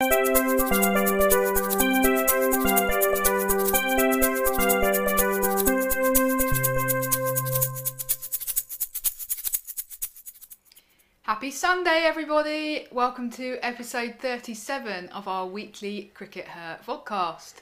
Happy Sunday, everybody! Welcome to episode 37 of our weekly CRICKETher podcast.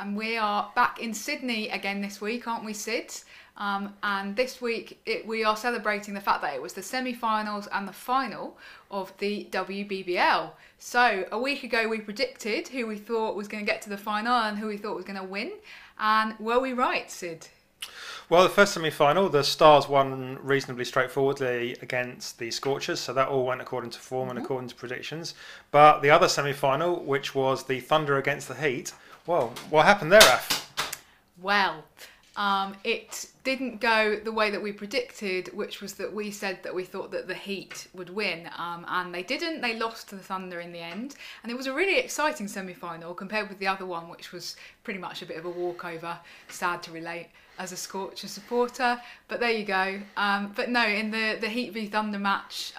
And we are back in Sydney again this week, aren't we, Syd? Um, and this week it, we are celebrating the fact that it was the semi finals and the final of the WBBL. So, a week ago we predicted who we thought was going to get to the final and who we thought was going to win. And were we right, Syd? Well, the first semi-final, the Stars won reasonably straightforwardly against the Scorchers, so that all went according to form and according to predictions. But the other semi-final, which was the Thunder against the Heat, well, what happened there, Raf? Well, um, it didn't go the way that we predicted, which was that we said that we thought that the Heat would win, um, and they didn't. They lost to the Thunder in the end, and it was a really exciting semi-final compared with the other one, which was pretty much a bit of a walkover. Sad to relate as a Scorcher supporter, but there you go. Um, but no, in the the Heat v Thunder match.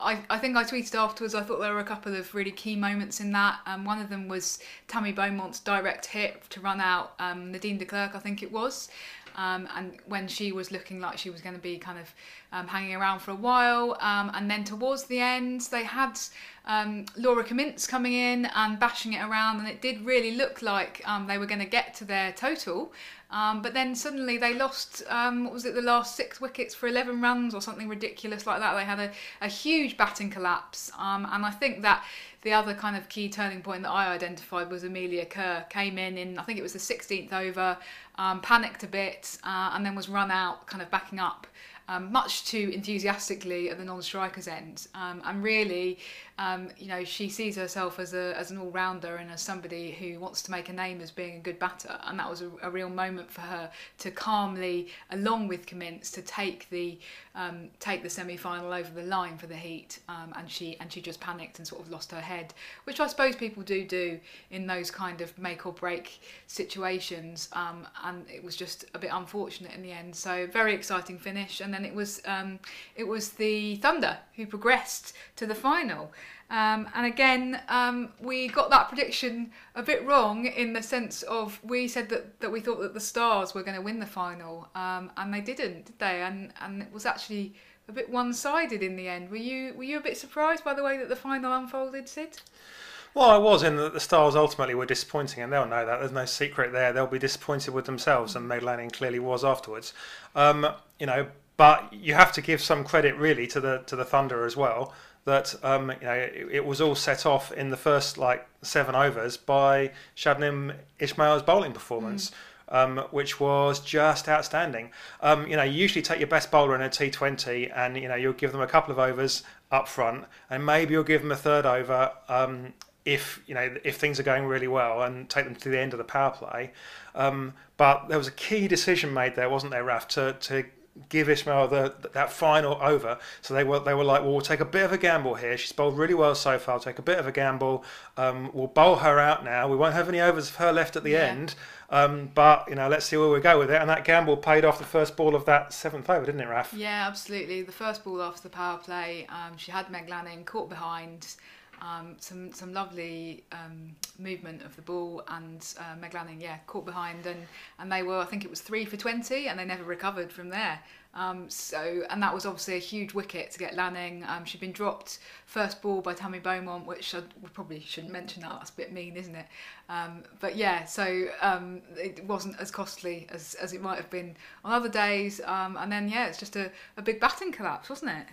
I, I think I tweeted afterwards. I thought there were a couple of really key moments in that. Um, one of them was Tammy Beaumont's direct hit to run out um, Nadine de Klerk, I think it was. Um, and when she was looking like she was going to be kind of um, hanging around for a while. Um, and then towards the end, they had um, Laura Cummins coming in and bashing it around, and it did really look like um, they were going to get to their total. Um, but then suddenly they lost, um, what was it, the last six wickets for 11 runs or something ridiculous like that. They had a, a huge batting collapse. Um, and I think that the other kind of key turning point that I identified was Amelia Kerr came in in, I think it was the 16th over, um, panicked a bit, uh, and then was run out, kind of backing up. Um, much too enthusiastically at the non-strikers end, um, and really, um, you know, she sees herself as a as an all-rounder and as somebody who wants to make a name as being a good batter, and that was a, a real moment for her to calmly, along with Cummins, to take the um, take the semi-final over the line for the Heat, um, and she and she just panicked and sort of lost her head, which I suppose people do do in those kind of make or break situations, and it was just a bit unfortunate in the end. So very exciting finish, and then it was um, it was the Thunder who progressed to the final. Um, and again, um, we got that prediction a bit wrong in the sense of we said that, that we thought that the Stars were going to win the final, um, and they didn't, did they? And and it was actually a bit one-sided in the end. Were you were you a bit surprised by the way that the final unfolded, Syd? Well, I was in that the Stars ultimately were disappointing, and they'll know that. There's no secret there. They'll be disappointed with themselves, and Meg Lanning clearly was afterwards. Um, you know, but you have to give some credit really to the to the Thunder as well. That um, you know it, it, was all set off in the first like seven overs by Shabnim Ismail's bowling performance. Mm. Um, which was just outstanding. Um, you know, you usually take your best bowler in a T20, and you know you'll give them a couple of overs up front, and maybe you'll give them a third over um, if you know if things are going really well, and take them to the end of the power play. Um, but there was a key decision made there, wasn't there, Raf, to to give Ismail the, that final over. So they were they were like, well, we'll take a bit of a gamble here. She's bowled really well so far. I'll take a bit of a gamble. Um, we'll bowl her out now. We won't have any overs of her left at the yeah. end. Um, but you know, let's see where we go with it. And that gamble paid off the first ball of that seventh over, didn't it, Raf? Yeah, absolutely. The first ball after the power play, um, she had Meg Lanning caught behind. Um, some some lovely um, movement of the ball and uh, Meg Lanning, yeah, caught behind and and they were I think it was three for twenty and they never recovered from there. Um, so, and that was obviously a huge wicket to get Lanning. Um, she'd been dropped first ball by Tammy Beaumont, which I we probably shouldn't mention that. That's a bit mean, isn't it? Um, but yeah, so um, it wasn't as costly as, as it might have been on other days. Um, and then yeah, it's just a, a big batting collapse, wasn't it?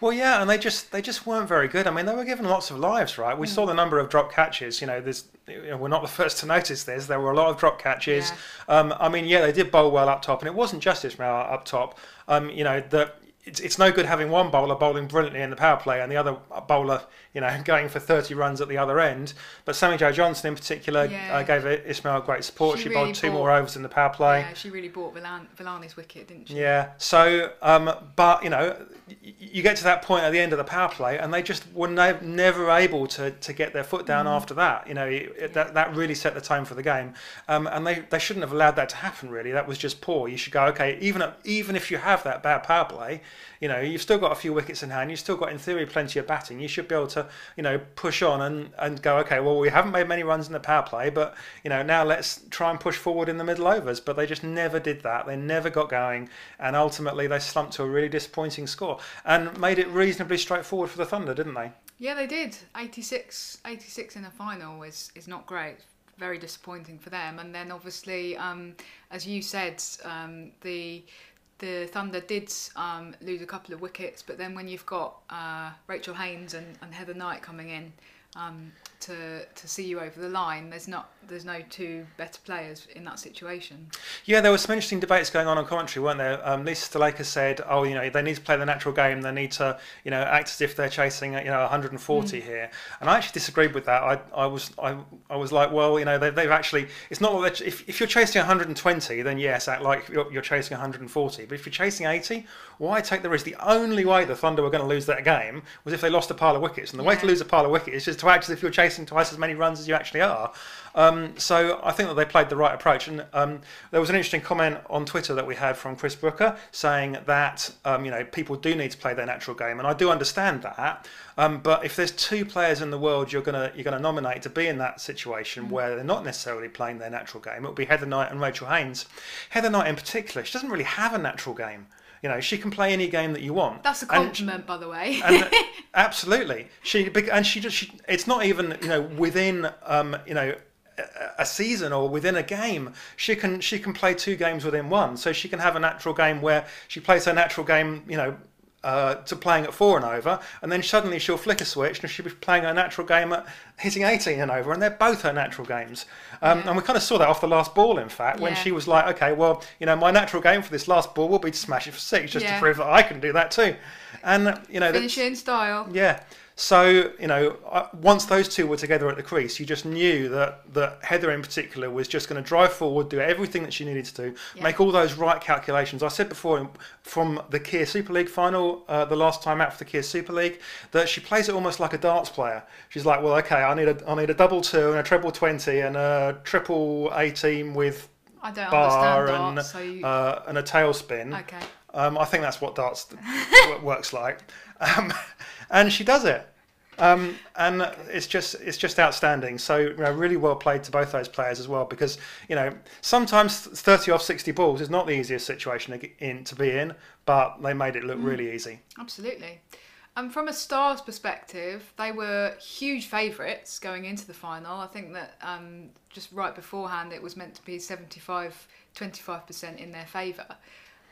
Well, yeah, and they just they just weren't very good. I mean, they were given lots of lives, right? We mm. saw the number of drop catches. You know, there's you know, we're not the first to notice this. There were a lot of drop catches. Yeah. Um, I mean, yeah, they did bowl well up top, and it wasn't just Ismail up top. Um, you know, that it's, it's no good having one bowler bowling brilliantly in the power play and the other bowler, you know, going for 30 runs at the other end. But Sammy Jo Johnson in particular yeah. uh, gave Ismail great support. She, she really bowled two bought, more overs in the power play. Yeah, she really bought Villan- Villani's wicket, didn't she? Yeah. So, um, but you know, you get to that point at the end of the power play, and they just were ne- never able to, to get their foot down mm. after that. You know, it, yeah. that that really set the tone for the game, um, and they, they shouldn't have allowed that to happen. Really, that was just poor. You should go okay, even even if you have that bad power play you know, you've still got a few wickets in hand. You've still got, in theory, plenty of batting. You should be able to, you know, push on and, and go, okay, well, we haven't made many runs in the power play, but, you know, now let's try and push forward in the middle overs. But they just never did that. They never got going. And ultimately, they slumped to a really disappointing score and made it reasonably straightforward for the Thunder, didn't they? Yeah, they did. 86, 86 in a final is, is not great. Very disappointing for them. And then obviously, um, as you said, um, the the Thunder did um, lose a couple of wickets, but then when you've got uh, Rachel Haynes and, and Heather Knight coming in, um, to to see you over the line. There's not there's no two better players in that situation. Yeah, there were some interesting debates going on on commentary, weren't there? Um, Lisa Sthalekar said, "Oh, you know, they need to play the natural game. They need to, you know, act as if they're chasing, you know, 140 mm. here." And I actually disagreed with that. I, I was I, I was like, well, you know, they, they've actually it's not like if if you're chasing 120, then yes, act like you're, you're chasing 140. But if you're chasing 80, why take the risk? The only way the Thunder were going to lose that game was if they lost a pile of wickets, and the yeah. way to lose a pile of wickets is just to act as if you're chasing chasing twice as many runs as you actually are. Um, so I think that they played the right approach. And um, there was an interesting comment on Twitter that we had from Chris Brooker saying that um, you know people do need to play their natural game, and I do understand that. Um, but if there's two players in the world you're gonna you're gonna nominate to be in that situation mm-hmm. where they're not necessarily playing their natural game, it would be Heather Knight and Rachel Haynes. Heather Knight in particular, she doesn't really have a natural game. You know, she can play any game that you want. That's a compliment, and, by the way. and, absolutely, she and she just she, it's not even you know within um, you know a season or within a game she can she can play two games within one so she can have a natural game where she plays her natural game you know uh, to playing at four and over, and then suddenly she'll flick a switch and she'll be playing her natural game at hitting 18 and over, and they're both her natural games. Um, yeah. And we kind of saw that off the last ball, in fact, when yeah. she was like, okay, well, you know, my natural game for this last ball will be to smash it for six, just yeah. to prove that I can do that too. And, you know, finish in style. Yeah. So, you know, once those two were together at the crease, you just knew that, that Heather in particular was just going to drive forward, do everything that she needed to do, yeah. make all those right calculations. I said before from the Kia Super League final, uh, the last time out for the Kia Super League, that she plays it almost like a darts player. She's like, well, okay, I need a, I need a double two and a treble 20 and a triple 18 with bar and, darts, so you... uh, and a tailspin. Okay. Um, I think that's what darts works like. Um, and she does it. Um, and it's just it's just outstanding. So you know, really well played to both those players as well. Because you know sometimes thirty off sixty balls is not the easiest situation to, in, to be in, but they made it look mm. really easy. Absolutely. And from a Stars perspective, they were huge favourites going into the final. I think that um, just right beforehand it was meant to be 75 25% in their favour.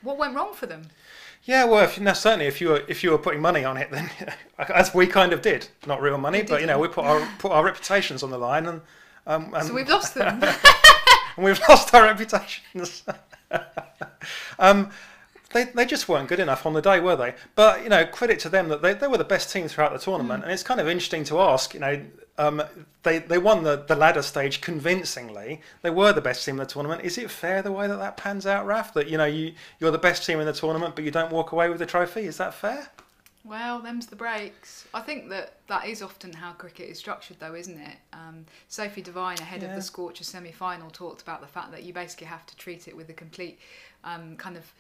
What went wrong for them? Yeah, well, if, now, certainly if you were if you were putting money on it, then as we kind of did, not real money, but you know, we put our put our reputations on the line, and, um, and so we've lost them, and we've lost our reputations. um, they, they just weren't good enough on the day, were they? But you know, credit to them that they, they were the best team throughout the tournament, mm. and it's kind of interesting to ask. You know, um, they they won the, the ladder stage convincingly. They were the best team in the tournament. Is it fair the way that that pans out, Raf? That you know you you're the best team in the tournament, but you don't walk away with the trophy. Is that fair? Well, them's the breaks. I think that that is often how cricket is structured, though, isn't it? Um, Sophie Devine, ahead yeah. of the Scorcher semi-final, talked about the fact that you basically have to treat it with a complete um, kind of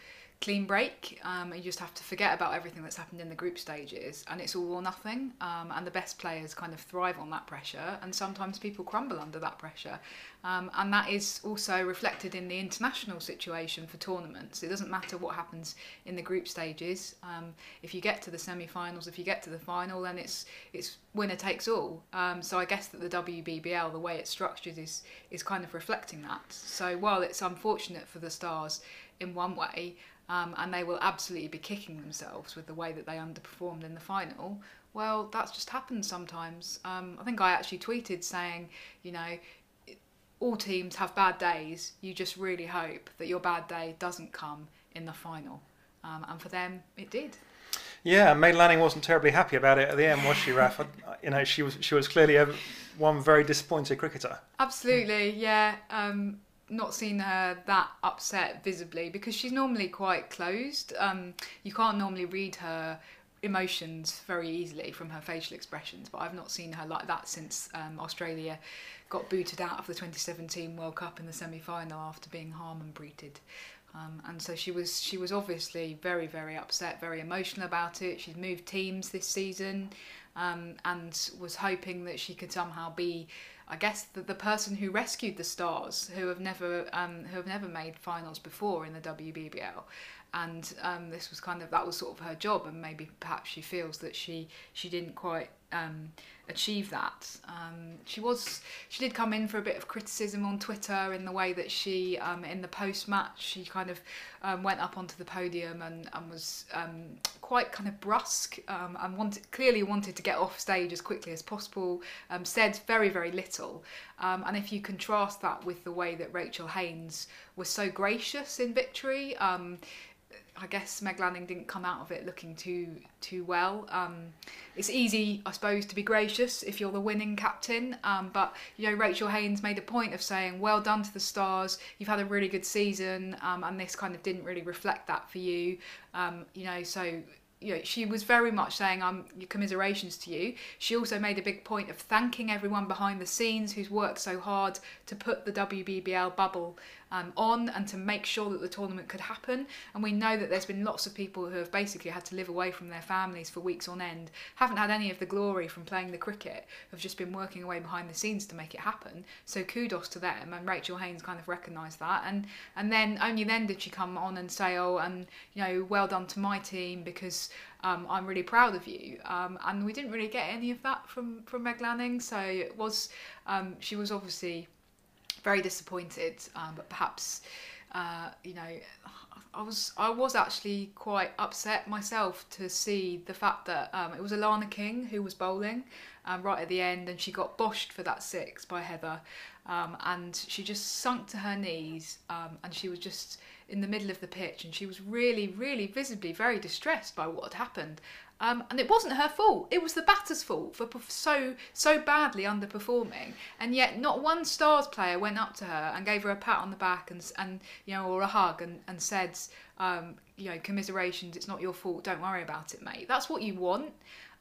clean break. Um, you just have to forget about everything that's happened in the group stages, and it's all or nothing. Um, and the best players kind of thrive on that pressure, and sometimes people crumble under that pressure. Um, and that is also reflected in the international situation for tournaments. It doesn't matter what happens in the group stages. Um, if you get to the semi-finals, if you get to the final, then it's it's winner takes all. Um, so I guess that the WBBL, the way it's structured, is is kind of reflecting that. So while it's unfortunate for the Stars in one way, um, and they will absolutely be kicking themselves with the way that they underperformed in the final. Well, that's just happened sometimes. Um, I think I actually tweeted saying, you know, all teams have bad days. You just really hope that your bad day doesn't come in the final. Um, and for them, it did. Yeah, Meg Lanning wasn't terribly happy about it at the end, was she, Raf? you know, she was she was clearly a, one very disappointed cricketer. Absolutely, yeah. Um, not seen her that upset visibly because she's normally quite closed. Um, you can't normally read her emotions very easily from her facial expressions, but I've not seen her like that since um, Australia got booted out of the 2017 World Cup in the semi final after being Harmanpreeted. Um, and so she was she was obviously very very upset, very emotional about it. She's moved teams this season, um, and was hoping that she could somehow be, I guess, the, the person who rescued the Stars, who have never um, who have never made finals before in the WBBL. And um, this was kind of that was sort of her job, and maybe perhaps she feels that she she didn't quite um, achieve that. Um, she was she did come in for a bit of criticism on Twitter in the way that she um, in the post match she kind of um, went up onto the podium and, and was um, quite kind of brusque um, and wanted clearly wanted to get off stage as quickly as possible. Said very very little, and if you contrast that with the way that Rachel Haynes was so gracious in victory. I guess Meg Lanning didn't come out of it looking too too well. Um, it's easy, I suppose, to be gracious if you're the winning captain. Um, but you know, Rachel Haynes made a point of saying, "Well done to the Stars. You've had a really good season, um, and this kind of didn't really reflect that for you." Um, you know, so you know, she was very much saying, "I'm um, commiserations to you." She also made a big point of thanking everyone behind the scenes who's worked so hard to put the WBBL bubble um, on and to make sure that the tournament could happen. And we know that there's been lots of people who have basically had to live away from their families for weeks on end, haven't had any of the glory from playing the cricket, have just been working away behind the scenes to make it happen. So kudos to them. And Rachel Haynes kind of recognised that. And and then only then did she come on and say, oh, and you know, well done to my team because um, I'm really proud of you. Um, and we didn't really get any of that from from Meg Lanning. So it was um, she was obviously very disappointed, um, but perhaps uh, you know I was I was actually quite upset myself to see the fact that um, it was Alana King who was bowling um, right at the end, and she got boshed for that six by Heather, um, and she just sunk to her knees, um, and she was just in the middle of the pitch, and she was really, really visibly very distressed by what had happened, um, and it wasn't her fault. It was the batter's fault for so so badly underperforming. And yet, not one Stars player went up to her and gave her a pat on the back and and you know or a hug and and said, um, you know, commiserations. It's not your fault. Don't worry about it, mate. That's what you want.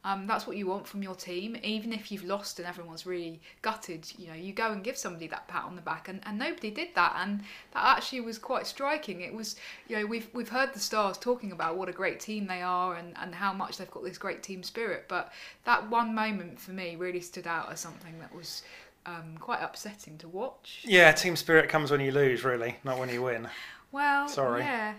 Um, that's what you want from your team. Even if you've lost and everyone's really gutted, you know, you go and give somebody that pat on the back, and, and nobody did that, and that actually was quite striking. It was, you know, we've we've heard the stars talking about what a great team they are and, and how much they've got this great team spirit, but that one moment for me really stood out as something that was um, quite upsetting to watch. Yeah, team spirit comes when you lose, really, not when you win. Well, sorry. Yeah,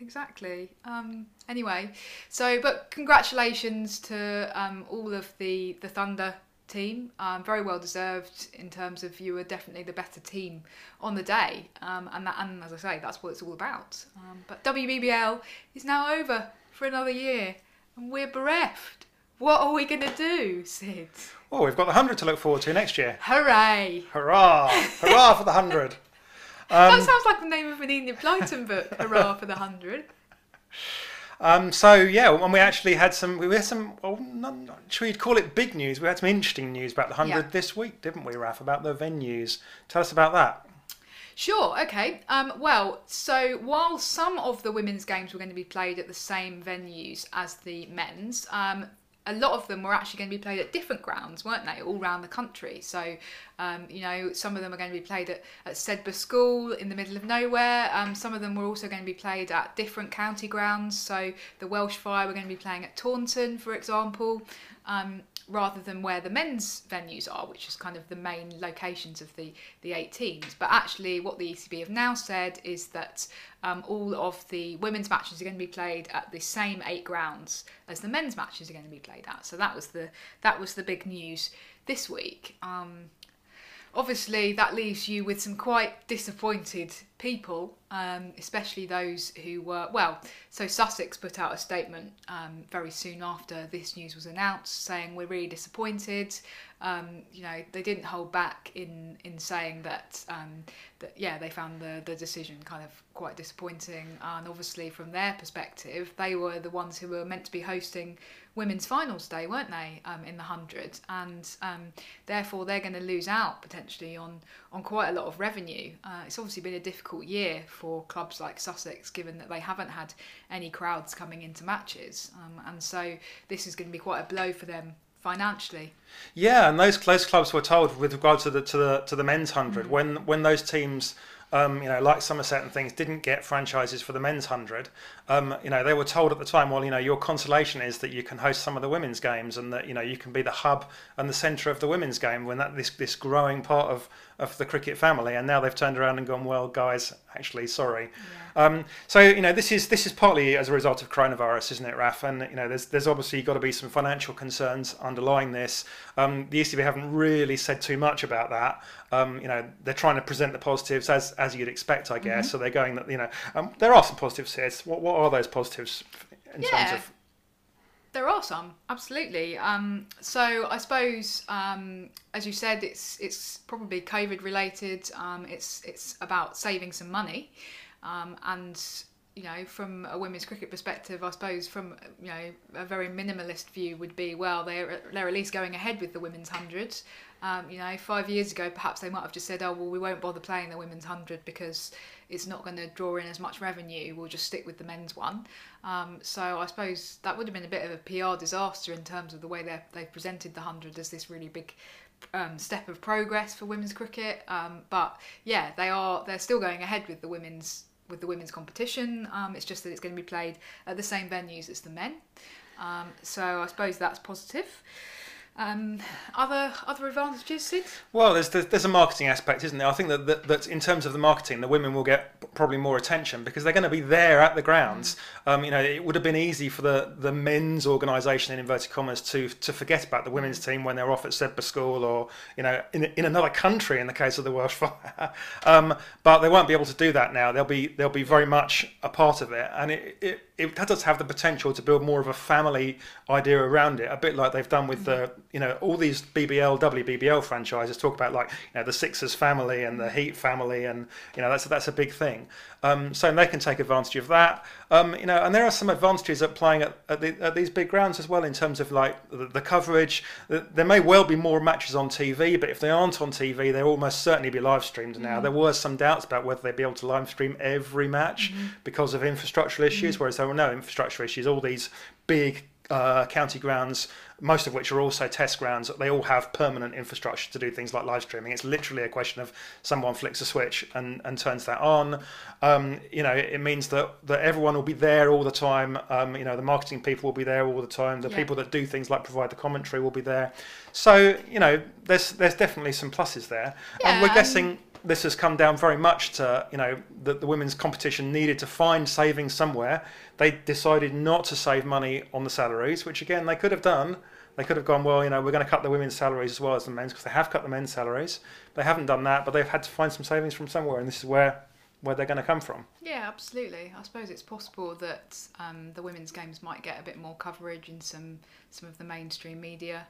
exactly. Um, anyway, so but congratulations to um, all of the the Thunder team. Um, very well deserved in terms of you were definitely the better team on the day, um, and that and as I say, that's what it's all about. Um, but WBBL is now over for another year, and we're bereft. What are we going to do, Syd? Well, we've got the 100 to look forward to next year. Hooray! Hurrah! Hurrah for the 100! Um, that sounds like the name of an Enid Blyton book. Hurrah for the hundred. Um, so yeah, and we actually had some. We had some. Well, not, not, should we call it big news? We had some interesting news about the hundred yeah. this week, didn't we, Raf? About the venues. Tell us about that. Sure. Okay. Um, well, so while some of the women's games were going to be played at the same venues as the men's, um, a lot of them were actually going to be played at different grounds, weren't they, all around the country? So, um, you know, some of them are going to be played at, at School in the middle of nowhere. Um, some of them were also going to be played at different county grounds. So, the Welsh Fire were going to be playing at Taunton, for example. Um, rather than where the men's venues are, which is kind of the main locations of the, the eight teams. But actually, what the ECB have now said is that um, all of the women's matches are going to be played at the same eight grounds as the men's matches are going to be played at. So that was the that was the big news this week. Um, obviously that leaves you with some quite disappointed people, um, especially those who were well. So Sussex put out a statement um, very soon after this news was announced, saying we're really disappointed. Um, you know, they didn't hold back in in saying that um, that yeah, they found the the decision kind of quite disappointing, and obviously from their perspective, they were the ones who were meant to be hosting women's finals day, weren't they, um, in the hundred, and um, therefore they're going to lose out potentially on on quite a lot of revenue. Uh, it's obviously been a difficult year for clubs like Sussex, given that they haven't had any crowds coming into matches, um, and so this is going to be quite a blow for them financially. Yeah, and those those clubs were told with regard to the to the to the men's 100 mm when when those teams um, you know, like Somerset and things, didn't get franchises for the men's hundred. Um, you know, they were told at the time, well, you know, your consolation is that you can host some of the women's games and that you know you can be the hub and the centre of the women's game when that this this growing part of of the cricket family. And now they've turned around and gone, well, guys, actually, sorry. Yeah. Um, so you know, this is this is partly as a result of coronavirus, isn't it, Raf? And you know, there's there's obviously got to be some financial concerns underlying this. Um, the ECB haven't really said too much about that. Um, you know, they're trying to present the positives as as you'd expect, I guess. Mm-hmm. So they're going that you know, um, there are some positives here. What what are those positives in yeah. terms of there are some, absolutely. Um, so I suppose, um, as you said, it's it's probably COVID related. Um, it's it's about saving some money, um, and you know, from a women's cricket perspective, I suppose from you know a very minimalist view would be well, they're they're at least going ahead with the women's hundred. Um, you know, five years ago, perhaps they might have just said, "Oh, well, we won't bother playing the women's hundred because it's not going to draw in as much revenue. We'll just stick with the men's one." Um, so I suppose that would have been a bit of a PR disaster in terms of the way they they've presented the hundred as this really big um, step of progress for women's cricket. Um, but yeah, they are they're still going ahead with the women's with the women's competition. Um, it's just that it's going to be played at the same venues as the men. Um, so I suppose that's positive. Um, other other advantages, Syd? Well, there's, there's, there's a marketing aspect, isn't there? I think that, that, that in terms of the marketing, the women will get probably more attention because they're going to be there at the grounds. Mm. Um, you know, it would have been easy for the, the men's organisation in inverted commas to to forget about the women's team when they're off at Sedbergh School or you know in, in another country in the case of the Welsh Fire. um, but they won't be able to do that now. They'll be they'll be very much a part of it, and it, it it does have the potential to build more of a family idea around it, a bit like they've done with the, you know, all these BBL, WBBL franchises talk about like, you know, the Sixers family and the Heat family, and you know, that's that's a big thing. Um, so they can take advantage of that. Um, you know, and there are some advantages at playing at, at, the, at these big grounds as well in terms of like the, the, coverage. There may well be more matches on TV, but if they aren't on TV, they'll almost certainly be live streamed now. Mm-hmm. There were some doubts about whether they'd be able to live stream every match mm-hmm. because of infrastructural issues, mm-hmm. whereas there were no infrastructure issues. All these big uh, county grounds, most of which are also test grounds, they all have permanent infrastructure to do things like live streaming. It's literally a question of someone flicks a switch and, and turns that on. Um, you know, it, means that, that everyone will be there all the time. Um, you know, the marketing people will be there all the time. The yeah. people that do things like provide the commentary will be there. So, you know, there's there's definitely some pluses there. Yeah, and we're guessing this has come down very much to you know that the women's competition needed to find savings somewhere. They decided not to save money on the salaries, which again they could have done. They could have gone, well, you know, we're going to cut the women's salaries as well as the men's because they have cut the men's salaries. They haven't done that, but they've had to find some savings from somewhere, and this is where where they're going to come from. Yeah, absolutely. I suppose it's possible that um, the women's games might get a bit more coverage in some some of the mainstream media.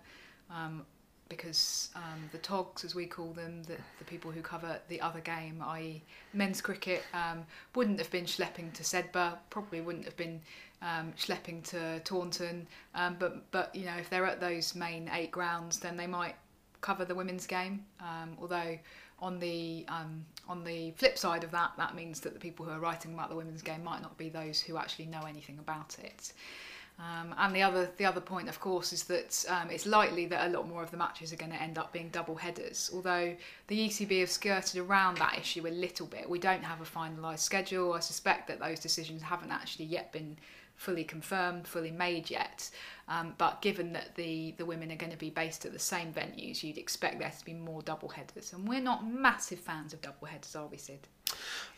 Um, because um, the togs, as we call them, the, the people who cover the other game, i.e., men's cricket, um, wouldn't have been schlepping to Sedbergh, probably wouldn't have been um, schlepping to Taunton. Um, but but you know, if they're at those main eight grounds, then they might cover the women's game. Um, although on the um, on the flip side of that, that means that the people who are writing about the women's game might not be those who actually know anything about it. Um, and the other the other point, of course, is that um, it's likely that a lot more of the matches are going to end up being double headers. Although the ECB have skirted around that issue a little bit, we don't have a finalised schedule. I suspect that those decisions haven't actually yet been fully confirmed, fully made yet. Um, but given that the, the women are going to be based at the same venues, you'd expect there to be more double headers. And we're not massive fans of double headers, are we, Syd?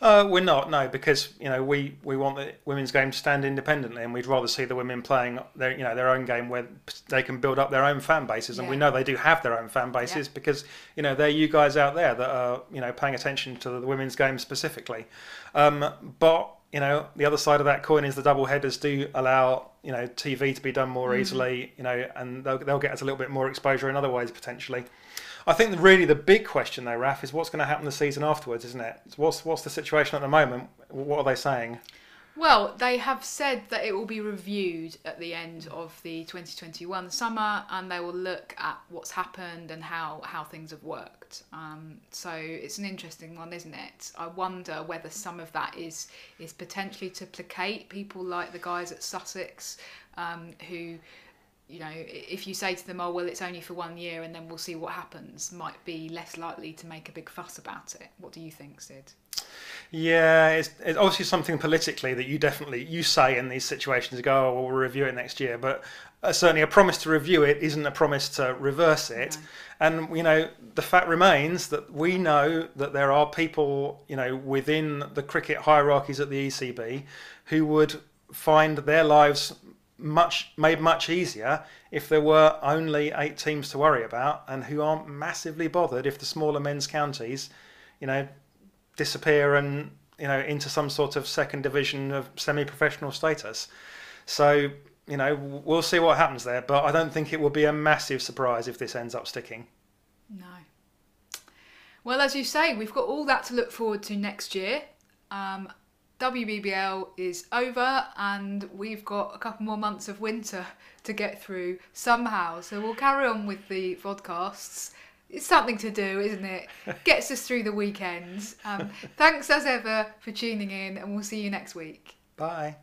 Uh, we're not, no, because you know we, we want the women's game to stand independently, and we'd rather see the women playing their you know their own game where they can build up their own fan bases, and yeah. we know they do have their own fan bases yeah. because you know they're you guys out there that are you know paying attention to the women's game specifically. Um, but you know, the other side of that coin is the double headers do allow you know TV to be done more mm. easily, you know, and they'll, they'll get us a little bit more exposure in other ways potentially. I think really the big question though, Raf, is what's going to happen the season afterwards, isn't it? What's what's the situation at the moment? What are they saying? Well, they have said that it will be reviewed at the end of the 2021 summer, and they will look at what's happened and how how things have worked. Um, so it's an interesting one, isn't it? I wonder whether some of that is is potentially to placate people like the guys at Sussex, um, who you know, if you say to them, oh, well, it's only for one year and then we'll see what happens, might be less likely to make a big fuss about it. What do you think, Syd? Yeah, it's, it's obviously something politically that you definitely you say in these situations. Go, oh, well, we'll review it next year, but uh, certainly a promise to review it isn't a promise to reverse it. No. And you know, the fact remains that we know that there are people, you know, within the cricket hierarchies at the ECB who would find their lives much made much easier if there were only eight teams to worry about, and who aren't massively bothered if the smaller men's counties, you know, disappear and you know into some sort of second division of semi-professional status. So you know we'll see what happens there, but I don't think it will be a massive surprise if this ends up sticking. No. Well, as you say, we've got all that to look forward to next year. Um, WBBL is over, and we've got a couple more months of winter to get through somehow. So we'll carry on with the podcasts. It's something to do, isn't it? Gets us through the weekends. Um, thanks as ever for tuning in, and we'll see you next week. Bye.